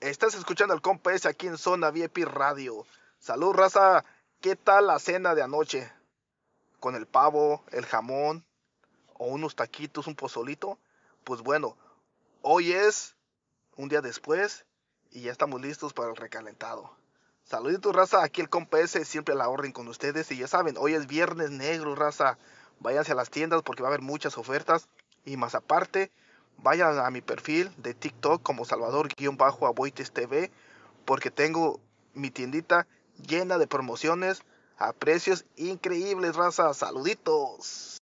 Estás escuchando el compa ese aquí en Zona VIP Radio. Salud, raza. ¿Qué tal la cena de anoche? Con el pavo, el jamón o unos taquitos, un pozolito. Pues bueno, hoy es un día después y ya estamos listos para el recalentado. Saluditos, raza. Aquí el compa ese siempre a la orden con ustedes. Y ya saben, hoy es viernes negro, raza. Váyanse a las tiendas porque va a haber muchas ofertas. Y más aparte, vayan a mi perfil de TikTok como Salvador-Aboites TV porque tengo mi tiendita llena de promociones a precios increíbles, raza. Saluditos.